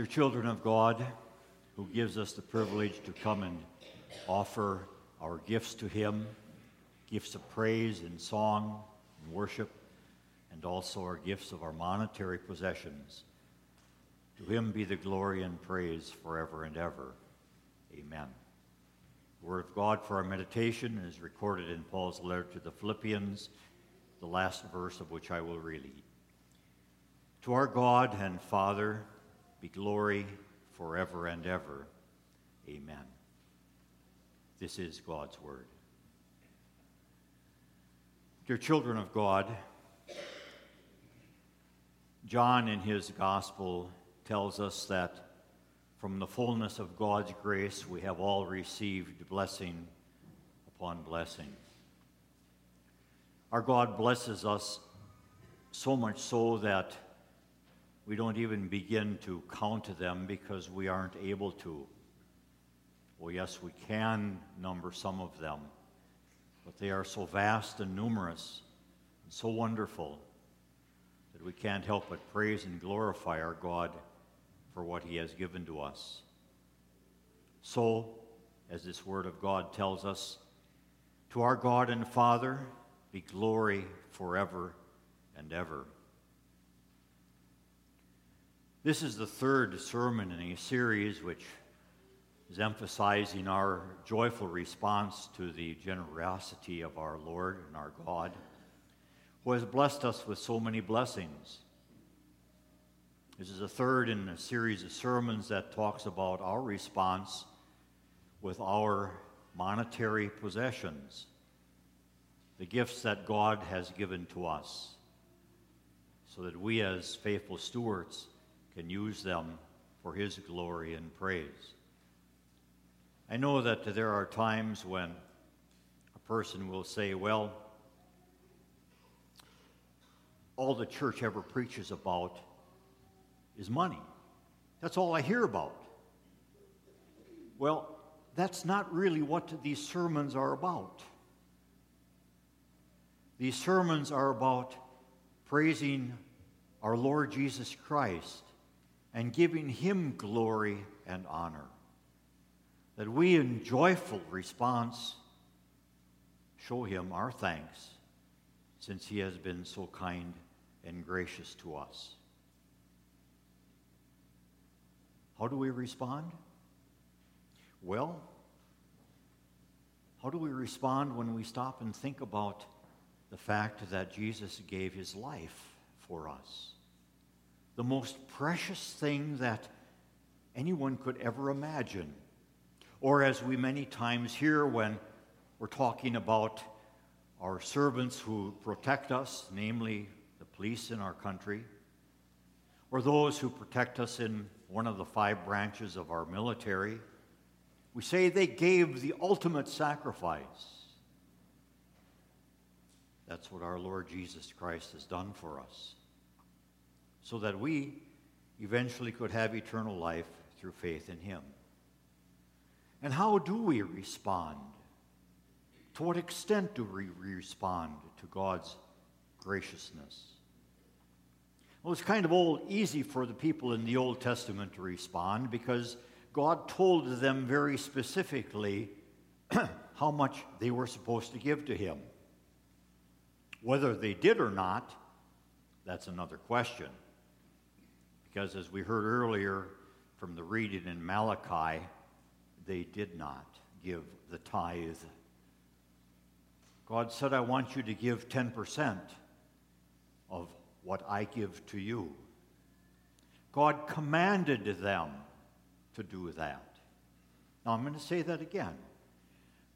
Dear children of God, who gives us the privilege to come and offer our gifts to Him, gifts of praise and song and worship, and also our gifts of our monetary possessions. To Him be the glory and praise forever and ever. Amen. The Word of God for our meditation is recorded in Paul's letter to the Philippians, the last verse of which I will read. To our God and Father be glory forever and ever. Amen. This is God's Word. Dear children of God, John in his Gospel tells us that from the fullness of God's grace we have all received blessing upon blessing. Our God blesses us so much so that we don't even begin to count them because we aren't able to. Well, yes, we can number some of them, but they are so vast and numerous and so wonderful that we can't help but praise and glorify our God for what He has given to us. So, as this Word of God tells us, to our God and Father be glory forever and ever. This is the third sermon in a series which is emphasizing our joyful response to the generosity of our Lord and our God, who has blessed us with so many blessings. This is the third in a series of sermons that talks about our response with our monetary possessions, the gifts that God has given to us, so that we, as faithful stewards, can use them for His glory and praise. I know that there are times when a person will say, Well, all the church ever preaches about is money. That's all I hear about. Well, that's not really what these sermons are about. These sermons are about praising our Lord Jesus Christ and giving him glory and honor. That we, in joyful response, show him our thanks since he has been so kind and gracious to us. How do we respond? Well, how do we respond when we stop and think about the fact that Jesus gave his life for us? The most precious thing that anyone could ever imagine. Or, as we many times hear when we're talking about our servants who protect us, namely the police in our country, or those who protect us in one of the five branches of our military, we say they gave the ultimate sacrifice. That's what our Lord Jesus Christ has done for us so that we eventually could have eternal life through faith in Him. And how do we respond? To what extent do we respond to God's graciousness? Well, it's kind of old, easy for the people in the Old Testament to respond because God told them very specifically how much they were supposed to give to Him. Whether they did or not, that's another question. Because as we heard earlier from the reading in Malachi, they did not give the tithe. God said, I want you to give 10% of what I give to you. God commanded them to do that. Now I'm going to say that again.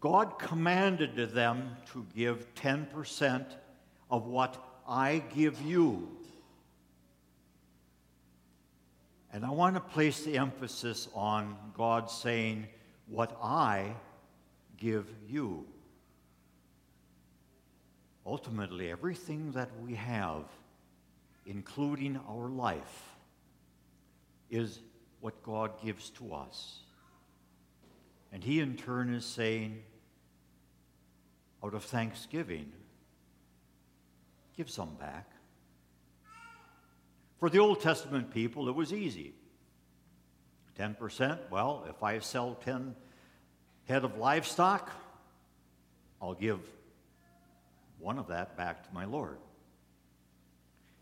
God commanded them to give 10% of what I give you. And I want to place the emphasis on God saying, What I give you. Ultimately, everything that we have, including our life, is what God gives to us. And He, in turn, is saying, out of thanksgiving, give some back. For the Old Testament people, it was easy. 10%, well, if I sell 10 head of livestock, I'll give one of that back to my Lord.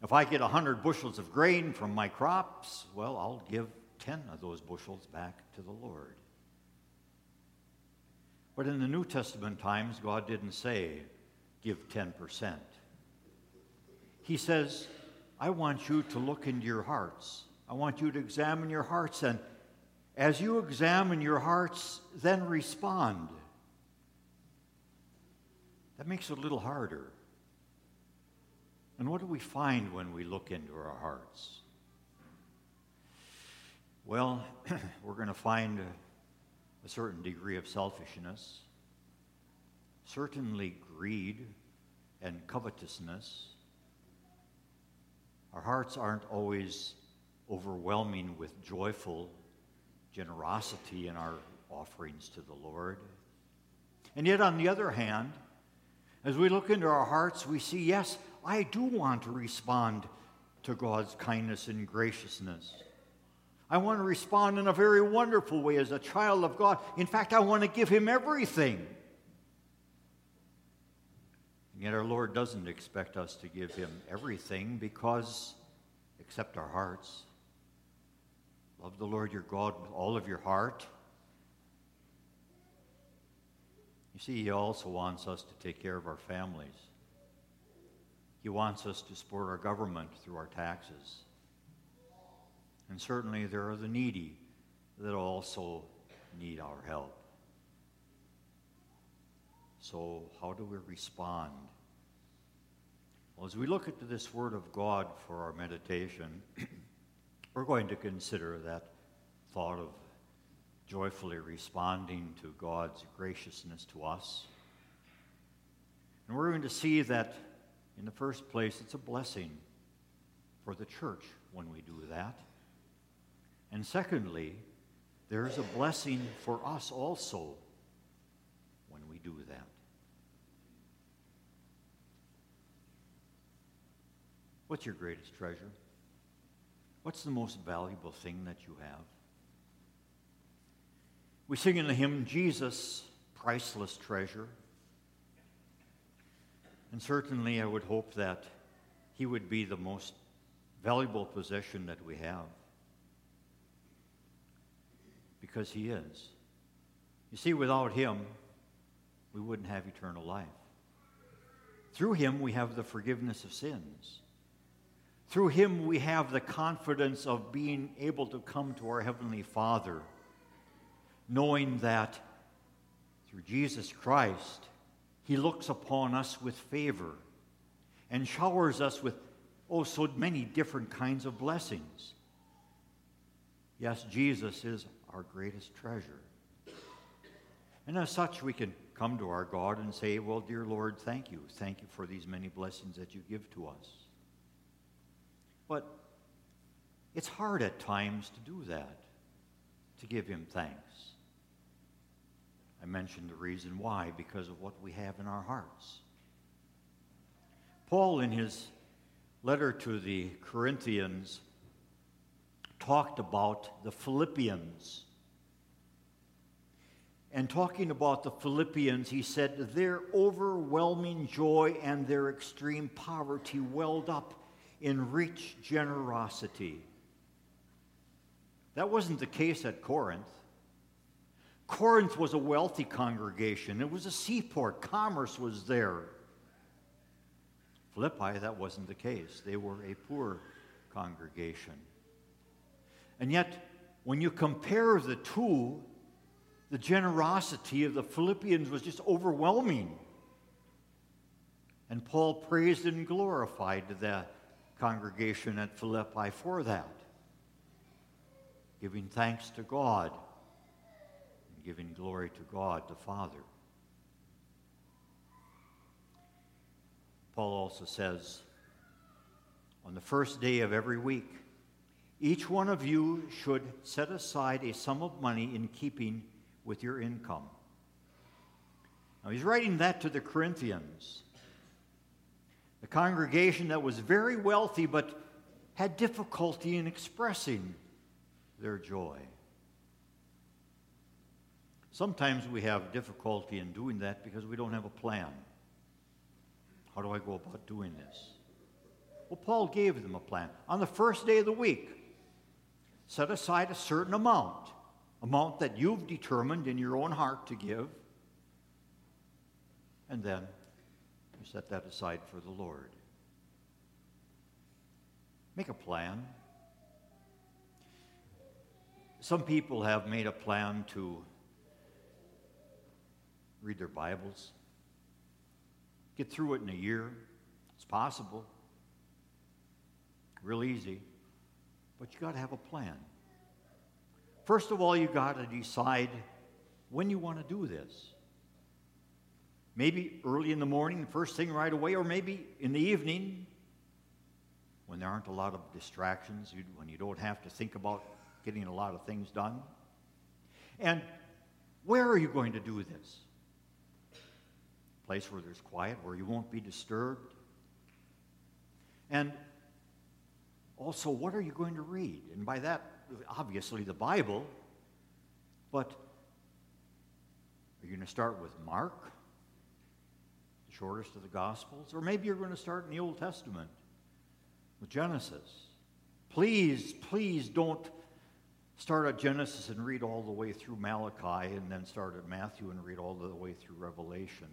If I get 100 bushels of grain from my crops, well, I'll give 10 of those bushels back to the Lord. But in the New Testament times, God didn't say, give 10%. He says, I want you to look into your hearts. I want you to examine your hearts, and as you examine your hearts, then respond. That makes it a little harder. And what do we find when we look into our hearts? Well, we're going to find a, certain degree of selfishness, certainly greed and covetousness. Our hearts aren't always overwhelming with joyful generosity in our offerings to the Lord. And yet, on the other hand, as we look into our hearts, we see, yes, I do want to respond to God's kindness and graciousness. I want to respond in a very wonderful way as a child of God. In fact, I want to give Him everything. Yet, our Lord doesn't expect us to give Him everything because, except our hearts, love the Lord your God with all of your heart. You see, He also wants us to take care of our families. He wants us to support our government through our taxes. And certainly there are the needy that also need our help. So, how do we respond? Well, as we look at this Word of God for our meditation, we're going to consider that thought of joyfully responding to God's graciousness to us. And we're going to see that in the first place, it's a blessing for the church when we do that. And secondly, there is a blessing for us also do. What's your greatest treasure? What's the most valuable thing that you have? We sing in the hymn, Jesus, priceless treasure. And certainly, I would hope that he would be the most valuable possession that we have. Because he is. You see, without him, we wouldn't have eternal life. Through him, we have the forgiveness of sins. Through him, we have the confidence of being able to come to our Heavenly Father, knowing that through Jesus Christ, he looks upon us with favor and showers us with, oh, so many different kinds of blessings. Yes, Jesus is our greatest treasure. And as such, we can come to our God and say, Well, dear Lord, thank you. Thank you for these many blessings that you give to us. But it's hard at times to do that, to give Him thanks. I mentioned the reason why, because of what we have in our hearts. Paul, in his letter to the Corinthians, talked about the Philippians. And talking about the Philippians, he said, Their overwhelming joy and their extreme poverty welled up in rich generosity. That wasn't the case at Corinth. Corinth was a wealthy congregation, it was a seaport, commerce was there. Philippi, that wasn't the case. They were a poor congregation. And yet, when you compare the two, the generosity of the Philippians was just overwhelming. And Paul praised and glorified the congregation at Philippi for that, giving thanks to God and giving glory to God the Father. Paul also says, on the first day of every week, each one of you should set aside a sum of money in keeping with your income. Now, he's writing that to the Corinthians, the congregation that was very wealthy but had difficulty in expressing their joy. Sometimes we have difficulty in doing that because we don't have a plan. How do I go about doing this? Well, Paul gave them a plan. On the first day of the week, set aside a certain amount, amount that you've determined in your own heart to give, and then you set that aside for the Lord. Make a plan. Some people have made a plan to read their Bibles, get through it in a year. It's possible. Real easy. But you got to have a plan. First of all, you got to decide when you want to do this. Maybe early in the morning, first thing right away, or maybe in the evening when there aren't a lot of distractions, when you don't have to think about getting a lot of things done. And where are you going to do this? A place where there's quiet, where you won't be disturbed. And also, what are you going to read? And by that, obviously, the Bible. But are you going to start with Mark, the shortest of the Gospels? Or maybe you're going to start in the Old Testament with Genesis. Please, please don't start at Genesis and read all the way through Malachi and then start at Matthew and read all the way through Revelation.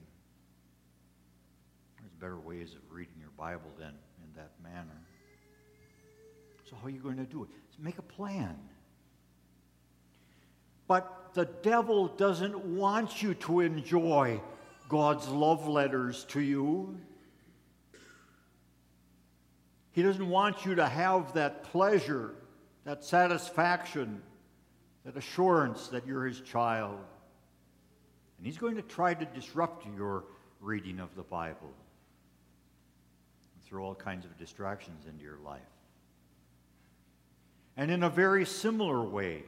There's better ways of reading your Bible than in that manner. So, how are you going to do it? Make a plan. But the devil doesn't want you to enjoy God's love letters to you. He doesn't want you to have that pleasure, that satisfaction, that assurance that you're his child. And he's going to try to disrupt your reading of the Bible and throw all kinds of distractions into your life. And in a very similar way,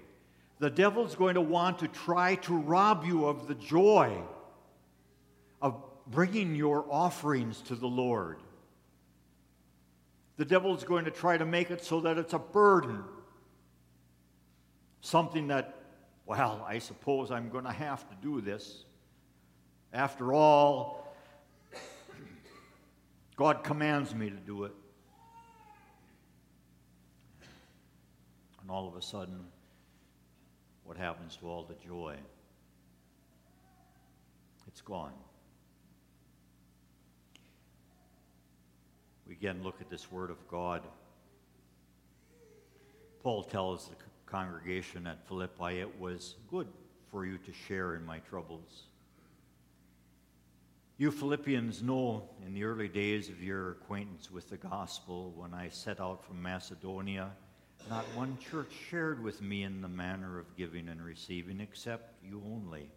the devil's going to want to try to rob you of the joy of bringing your offerings to the Lord the devil is going to try to make it so that it's a burden. Something that, well, I suppose I'm going to have to do this. After all, God commands me to do it. And all of a sudden, what happens to all the joy? It's gone. we again look at this Word of God. Paul tells the congregation at Philippi, It was good for you to share in my troubles. You Philippians know in the early days of your acquaintance with the gospel, when I set out from Macedonia, not one church shared with me in the manner of giving and receiving except you only.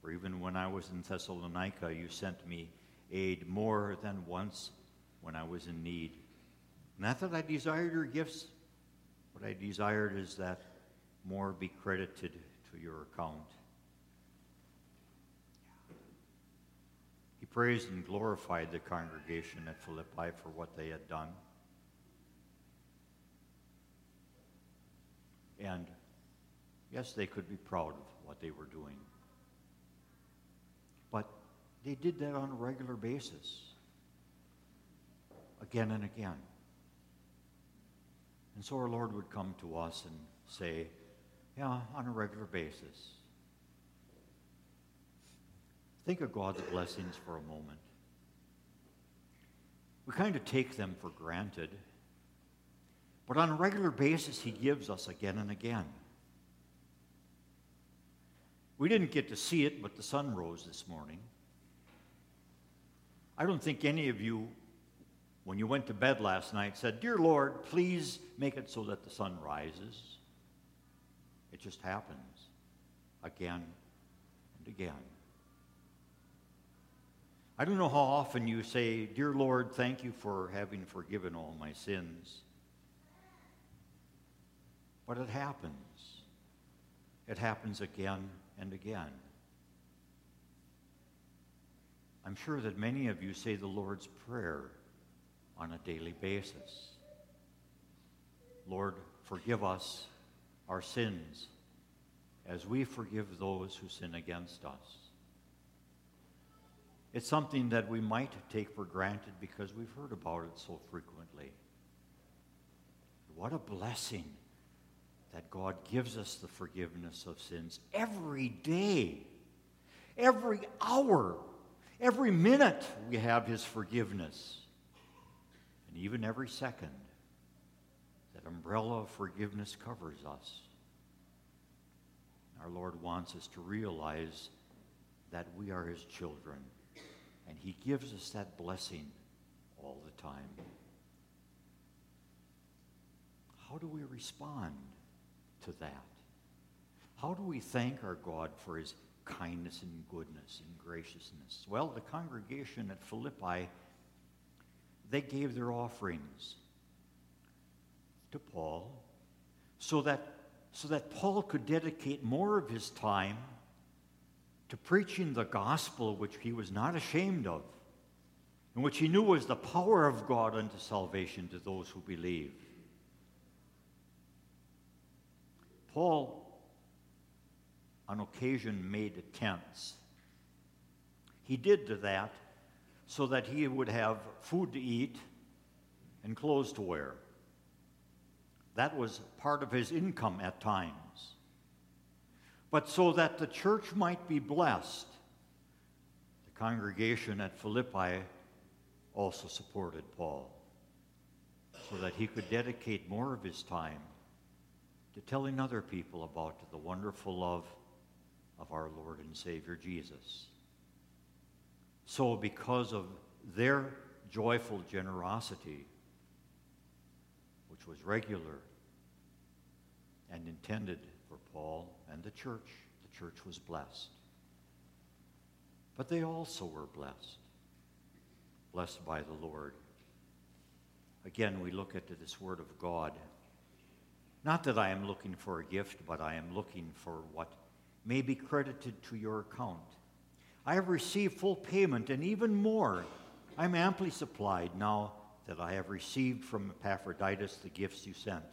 For even when I was in Thessalonica, you sent me aid more than once when I was in need. Not that I desired your gifts, what I desired is that more be credited to your account. He praised and glorified the congregation at Philippi for what they had done. And yes, they could be proud of what they were doing. But they did that on a regular basis again and again. And so our Lord would come to us and say, Yeah, on a regular basis. Think of God's blessings for a moment. We kind of take them for granted, but on a regular basis, He gives us again and again. We didn't get to see it, but the sun rose this morning. I don't think any of you when you went to bed last night said, Dear Lord, please make it so that the sun rises. It just happens again and again. I don't know how often you say, Dear Lord, thank you for having forgiven all my sins. But it happens. It happens again and again. I'm sure that many of you say the Lord's Prayer on a daily basis. Lord, forgive us our sins as we forgive those who sin against us. It's something that we might take for granted because we've heard about it so frequently. What a blessing that God gives us the forgiveness of sins every day, every hour, every minute we have His forgiveness, and even every second. That umbrella of forgiveness covers us. Our Lord wants us to realize that we are His children, and He gives us that blessing all the time. How do we respond to that? How do we thank our God for His kindness and goodness and graciousness? Well, the congregation at Philippi, they gave their offerings to Paul so that, so that Paul could dedicate more of his time to preaching the gospel, which he was not ashamed of, and which he knew was the power of God unto salvation to those who believe. Paul, on occasion, made tents. He did that so that he would have food to eat and clothes to wear. That was part of his income at times. But so that the church might be blessed, the congregation at Philippi also supported Paul so that he could dedicate more of his time to telling other people about the wonderful love of our Lord and Savior Jesus. So, because of their joyful generosity, which was regular and intended for Paul and the church, the church was blessed. But they also were blessed, blessed by the Lord. Again, we look at this Word of God not that I am looking for a gift, but I am looking for what may be credited to your account. I have received full payment, and even more. I'm amply supplied now that I have received from Epaphroditus the gifts you sent.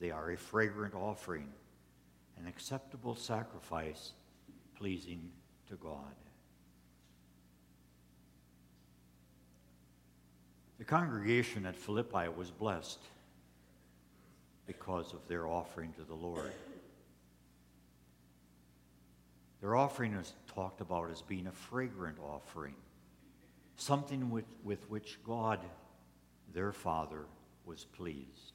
They are a fragrant offering, an acceptable sacrifice, pleasing to God. The congregation at Philippi was blessed because of their offering to the Lord. Their offering is talked about as being a fragrant offering, something with, with which God, their Father, was pleased.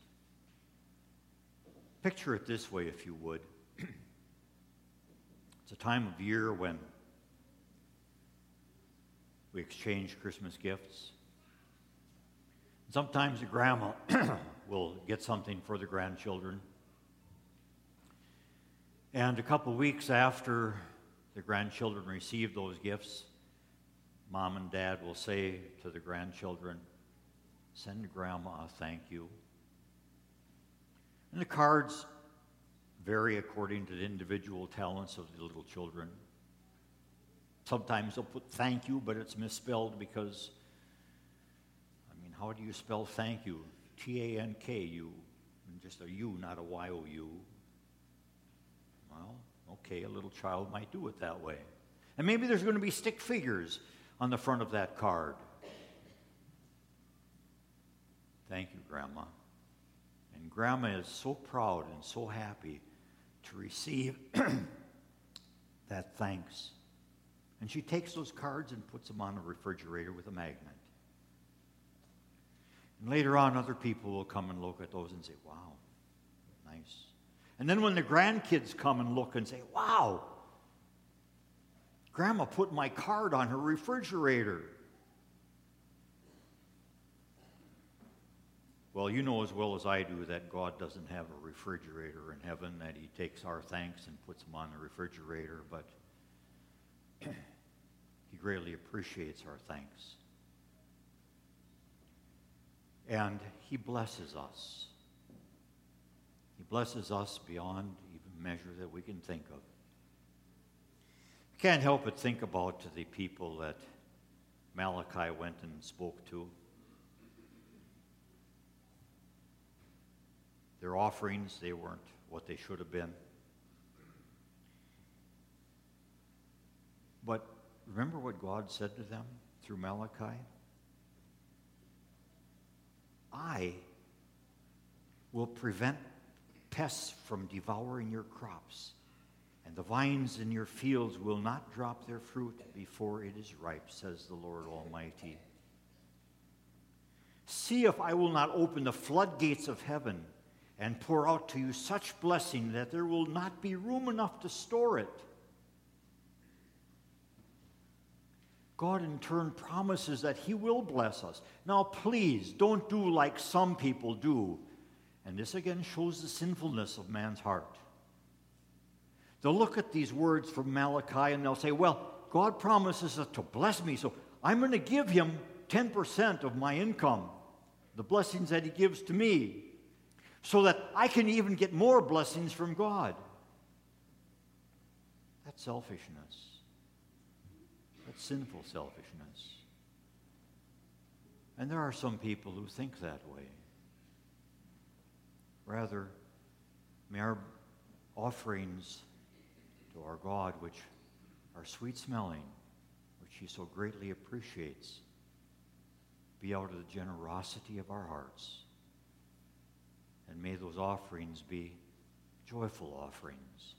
Picture it this way, if you would. it's a time of year when we exchange Christmas gifts. Sometimes a grandma will get something for the grandchildren. And a couple weeks after the grandchildren receive those gifts, mom and dad will say to the grandchildren, Send grandma a thank you. And the cards vary according to the individual talents of the little children. Sometimes they'll put thank you, but it's misspelled because, I mean, how do you spell thank you? T A N K U, just a U, not a Y O U. Well, okay, a little child might do it that way. And maybe there's going to be stick figures on the front of that card. Thank you, Grandma. And Grandma is so proud and so happy to receive that thanks. And she takes those cards and puts them on a refrigerator with a magnet. And later on, other people will come and look at those and say, wow, nice. And then when the grandkids come and look and say, wow, Grandma put my card on her refrigerator. Well, you know as well as I do that God doesn't have a refrigerator in heaven, that He takes our thanks and puts them on the refrigerator, but He greatly appreciates our thanks and he blesses us. He blesses us beyond even measure that we can think of. I can't help but think about the people that Malachi went and spoke to. Their offerings, they weren't what they should have been. But remember what God said to them through Malachi? I will prevent pests from devouring your crops, and the vines in your fields will not drop their fruit before it is ripe, says the Lord Almighty. See if I will not open the floodgates of heaven and pour out to you such blessing that there will not be room enough to store it. God, in turn, promises that He will bless us. Now, please don't do like some people do. And this again shows the sinfulness of man's heart. They'll look at these words from Malachi and they'll say, Well, God promises to bless me, so I'm going to give Him 10% of my income, the blessings that He gives to me, so that I can even get more blessings from God. That's selfishness. Sinful selfishness. And there are some people who think that way. Rather, may our offerings to our God, which are sweet smelling, which He so greatly appreciates, be out of the generosity of our hearts. And may those offerings be joyful offerings.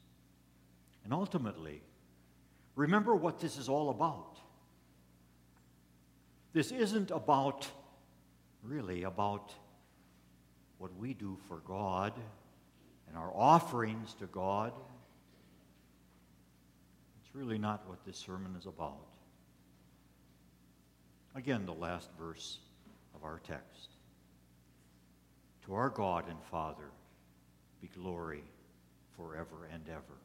And ultimately, Remember what this is all about. This isn't about, really, about what we do for God and our offerings to God. It's really not what this sermon is about. Again, the last verse of our text. To our God and Father be glory forever and ever.